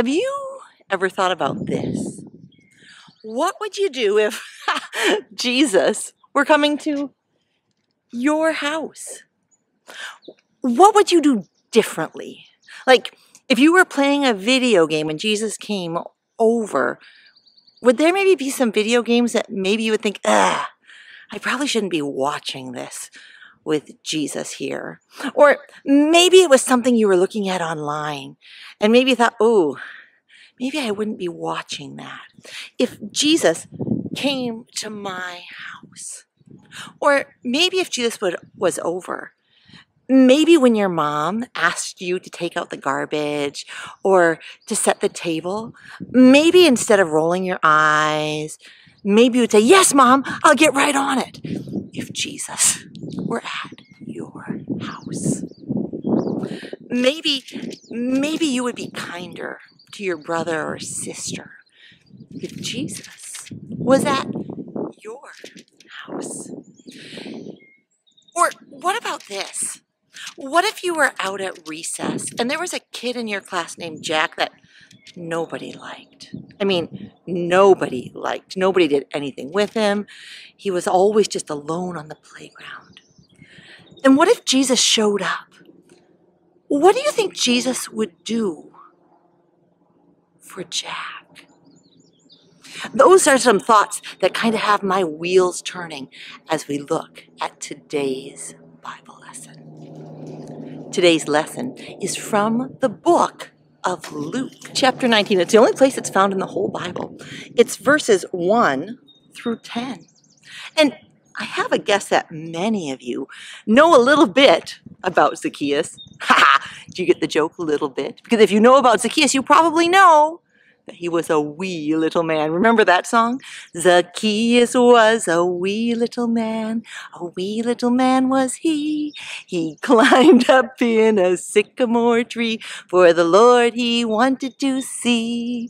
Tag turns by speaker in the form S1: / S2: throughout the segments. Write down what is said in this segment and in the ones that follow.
S1: Have you ever thought about this? What would you do if Jesus were coming to your house? What would you do differently? Like, if you were playing a video game and Jesus came over, would there maybe be some video games that maybe you would think, ah, I probably shouldn't be watching this with Jesus here? Or maybe it was something you were looking at online and maybe you thought, oh, maybe I wouldn't be watching that. If Jesus came to my house, or maybe if Jesus would, was over, maybe when your mom asked you to take out the garbage or to set the table, maybe instead of rolling your eyes, maybe you would say, Yes, mom, I'll get right on it. If Jesus were at your house, maybe, maybe you would be kinder to your brother or sister if Jesus was at your house. Or what about this? What if you were out at recess and there was a kid in your class named Jack that nobody liked? I mean, nobody liked. Nobody did anything with him. He was always just alone on the playground. And what if Jesus showed up? What do you think Jesus would do for Jack? Those are some thoughts that kind of have my wheels turning as we look at today's Bible lesson. Today's lesson is from the book of Luke, chapter 19. It's the only place it's found in the whole Bible. It's verses 1 through 10. And I have a guess that many of you know a little bit about Zacchaeus. Ha! Did you get the joke a little bit? Because if you know about Zacchaeus, you probably know he was a wee little man. Remember that song? Zacchaeus was a wee little man, a wee little man was he. He climbed up in a sycamore tree, for the Lord he wanted to see.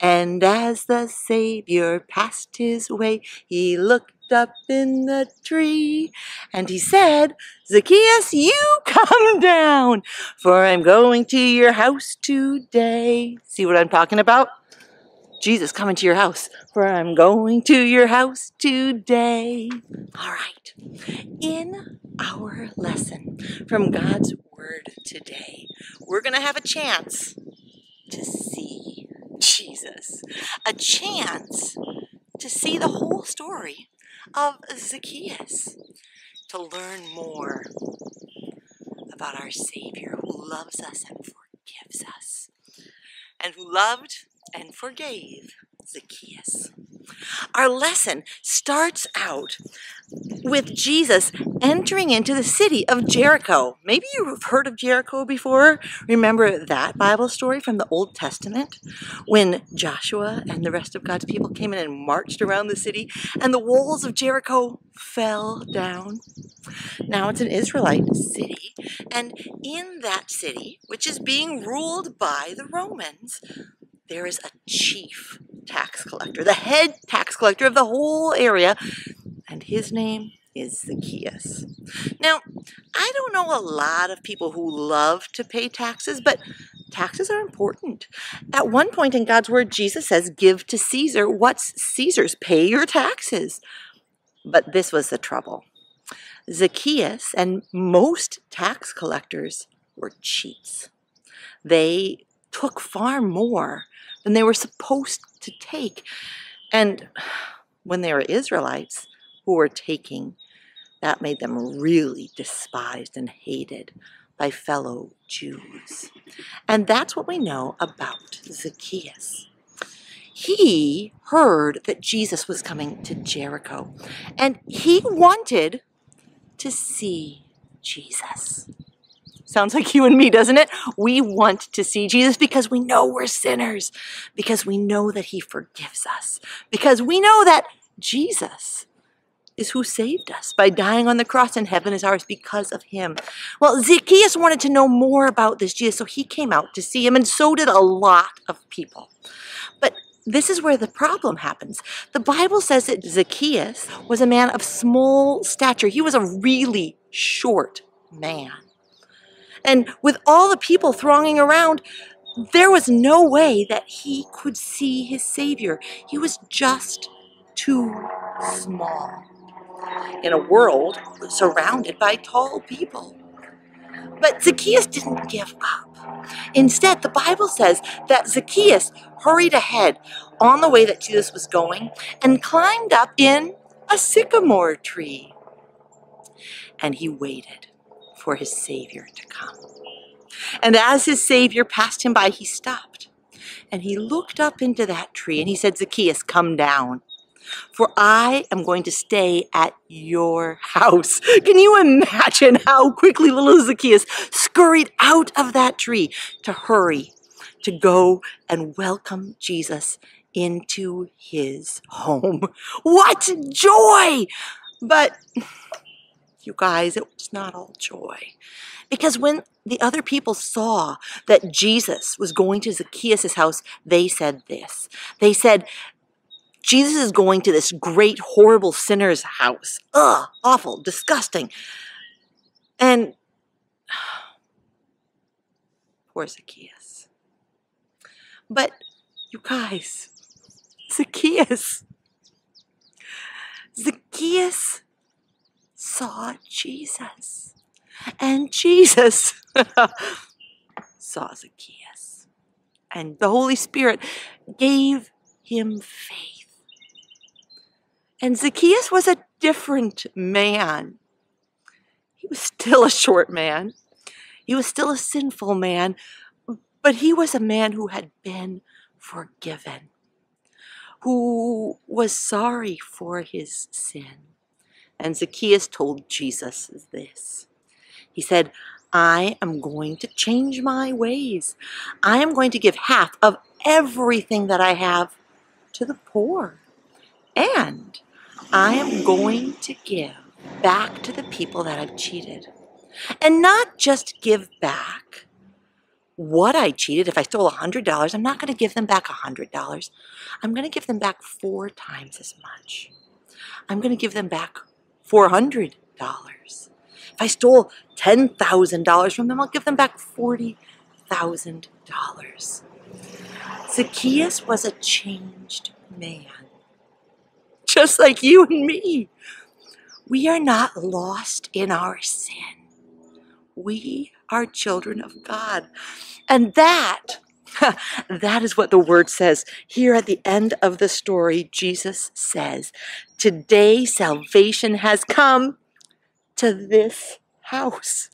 S1: And as the Savior passed his way, he looked up in the tree and he said, Zacchaeus, you come down, for I'm going to your house today. See what I'm talking about? Jesus coming to your house, for I'm going to your house today. All right. In our lesson from God's Word today, we're going to have a chance to see Jesus, a chance to see the whole story of Zacchaeus, to learn more about our Savior who loves us and forgives us, and who loved and forgave Zacchaeus. Our lesson starts out with Jesus entering into the city of Jericho. Maybe you've heard of Jericho before. Remember that Bible story from the Old Testament when Joshua and the rest of God's people came in and marched around the city and the walls of Jericho fell down. Now it's an Israelite city, and in that city, which is being ruled by the Romans, there is a chief tax collector, the head tax collector of the whole area, and his name is Zacchaeus. Now, I don't know a lot of people who love to pay taxes, but taxes are important. At one point in God's word, Jesus says, Give to Caesar what's Caesar's, pay your taxes. But this was the trouble. Zacchaeus and most tax collectors were cheats. They took far more than they were supposed to take. And when they were Israelites who were taking, that made them really despised and hated by fellow Jews. And that's what we know about Zacchaeus. He heard that Jesus was coming to Jericho, and he wanted to see Jesus. Sounds like you and me, doesn't it? We want to see Jesus because we know we're sinners, because we know that He forgives us, because we know that Jesus is who saved us by dying on the cross and heaven is ours because of him. Well, Zacchaeus wanted to know more about this Jesus, so he came out to see him, and so did a lot of people. But this is where the problem happens. The Bible says that Zacchaeus was a man of small stature, he was a really short man. And with all the people thronging around, there was no way that he could see his Savior. He was just too small in a world surrounded by tall people. But Zacchaeus didn't give up. Instead, the Bible says that Zacchaeus hurried ahead on the way that Jesus was going and climbed up in a sycamore tree. And he waited for his Savior to come. And as his Savior passed him by, he stopped. And he looked up into that tree and he said, Zacchaeus, come down for I am going to stay at your house. Can you imagine how quickly little Zacchaeus scurried out of that tree to hurry to go and welcome Jesus into his home? What joy! But you guys, it was not all joy. Because when the other people saw that Jesus was going to Zacchaeus' house, they said this. They said, Jesus is going to this great, horrible sinner's house. Ugh, awful, disgusting. And poor Zacchaeus. But you guys, Zacchaeus, Zacchaeus saw Jesus. And Jesus saw Zacchaeus. And the Holy Spirit gave him faith. And Zacchaeus was a different man. He was still a short man. He was still a sinful man, but he was a man who had been forgiven, who was sorry for his sin. And Zacchaeus told Jesus this. He said, I am going to change my ways. I am going to give half of everything that I have to the poor. And I am going to give back to the people that I've cheated. And not just give back what I cheated. If I stole $100, I'm not going to give them back $100. I'm going to give them back four times as much. I'm going to give them back $400. If I stole $10,000 from them, I'll give them back $40,000. Zacchaeus was a changed man just like you and me. We are not lost in our sin. We are children of God. And that, that is what the word says. Here at the end of the story, Jesus says, Today salvation has come to this house.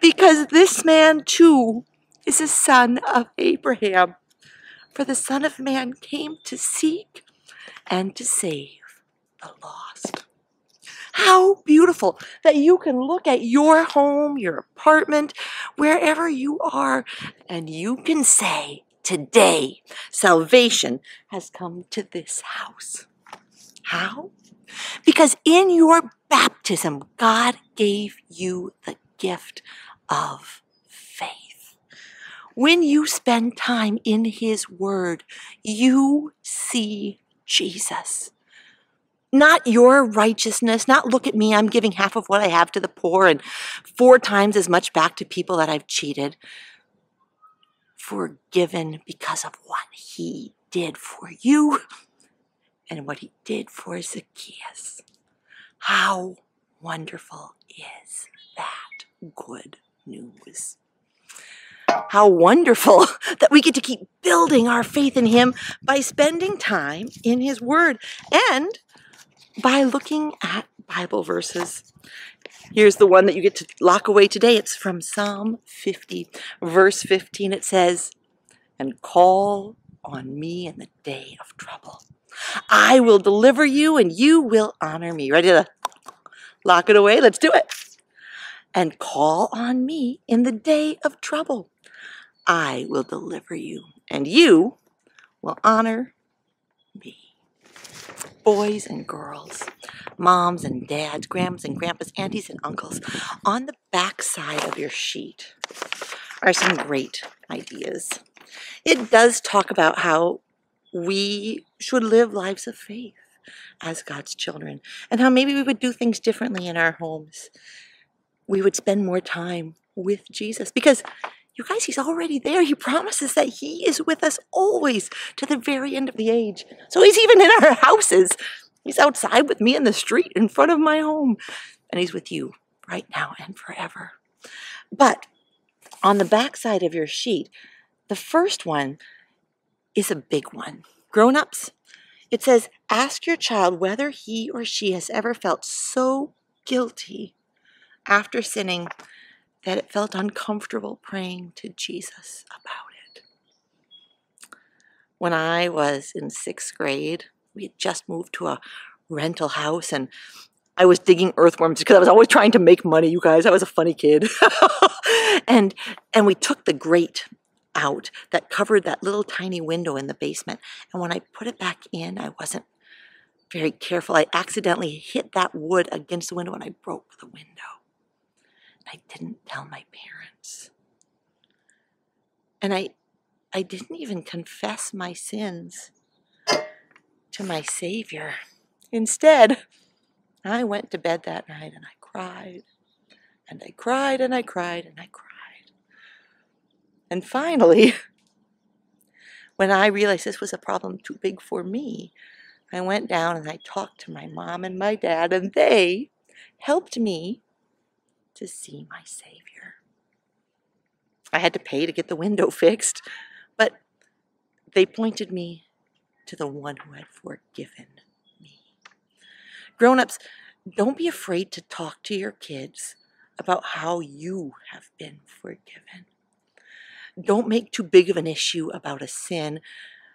S1: Because this man too is a son of Abraham. For the Son of Man came to seek and to save the lost. How beautiful that you can look at your home, your apartment, wherever you are, and you can say, Today, salvation has come to this house. How? Because in your baptism, God gave you the gift of faith. When you spend time in His Word, you see Jesus not your righteousness, not look at me, I'm giving half of what I have to the poor and four times as much back to people that I've cheated. Forgiven because of what he did for you and what he did for Zacchaeus. How wonderful is that good news? How wonderful that we get to keep building our faith in Him by spending time in His Word and by looking at Bible verses. Here's the one that you get to lock away today. It's from Psalm 50, verse 15. It says, And call on me in the day of trouble. I will deliver you and you will honor me. Ready to lock it away? Let's do it. And call on me in the day of trouble. I will deliver you and you will honor me boys and girls, moms and dads, grandmas and grandpas, aunties and uncles. On the back side of your sheet are some great ideas. It does talk about how we should live lives of faith as God's children and how maybe we would do things differently in our homes. We would spend more time with Jesus because You guys, he's already there. He promises that he is with us always to the very end of the age. So he's even in our houses. He's outside with me in the street in front of my home. And he's with you right now and forever. But on the back side of your sheet, the first one is a big one. Grown ups, it says, ask your child whether he or she has ever felt so guilty after sinning that it felt uncomfortable praying to Jesus about it. When I was in sixth grade, we had just moved to a rental house and I was digging earthworms because I was always trying to make money, you guys. I was a funny kid. and and we took the grate out that covered that little tiny window in the basement. And when I put it back in, I wasn't very careful. I accidentally hit that wood against the window and I broke the window. I didn't tell my parents. And I I didn't even confess my sins to my Savior. Instead, I went to bed that night and I cried and I cried and I cried and I cried. And finally, when I realized this was a problem too big for me, I went down and I talked to my mom and my dad, and they helped me to see my Savior. I had to pay to get the window fixed, but they pointed me to the one who had forgiven me. Grown ups, don't be afraid to talk to your kids about how you have been forgiven. Don't make too big of an issue about a sin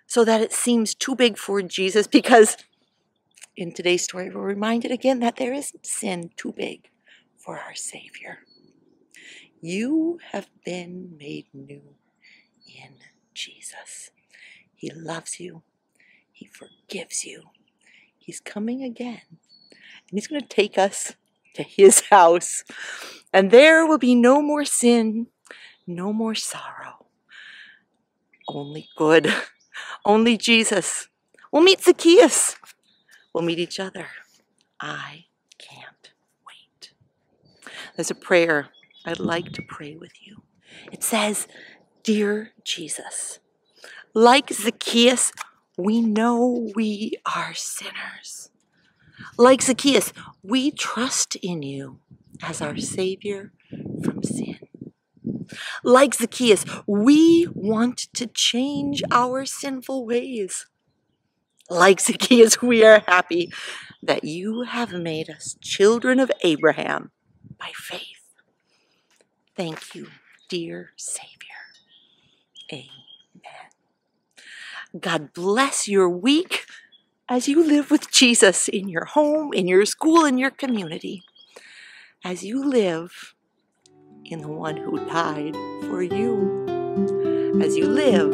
S1: so that it seems too big for Jesus because in today's story we're reminded again that there isn't sin too big for our Savior. You have been made new in Jesus. He loves you. He forgives you. He's coming again. And He's going to take us to His house. And there will be no more sin, no more sorrow. Only good. Only Jesus. We'll meet Zacchaeus. We'll meet each other. I. There's a prayer I'd like to pray with you. It says, Dear Jesus, like Zacchaeus, we know we are sinners. Like Zacchaeus, we trust in you as our Savior from sin. Like Zacchaeus, we want to change our sinful ways. Like Zacchaeus, we are happy that you have made us children of Abraham by faith. Thank you, dear Savior. Amen. God bless your week as you live with Jesus in your home, in your school, in your community. As you live in the one who died for you. As you live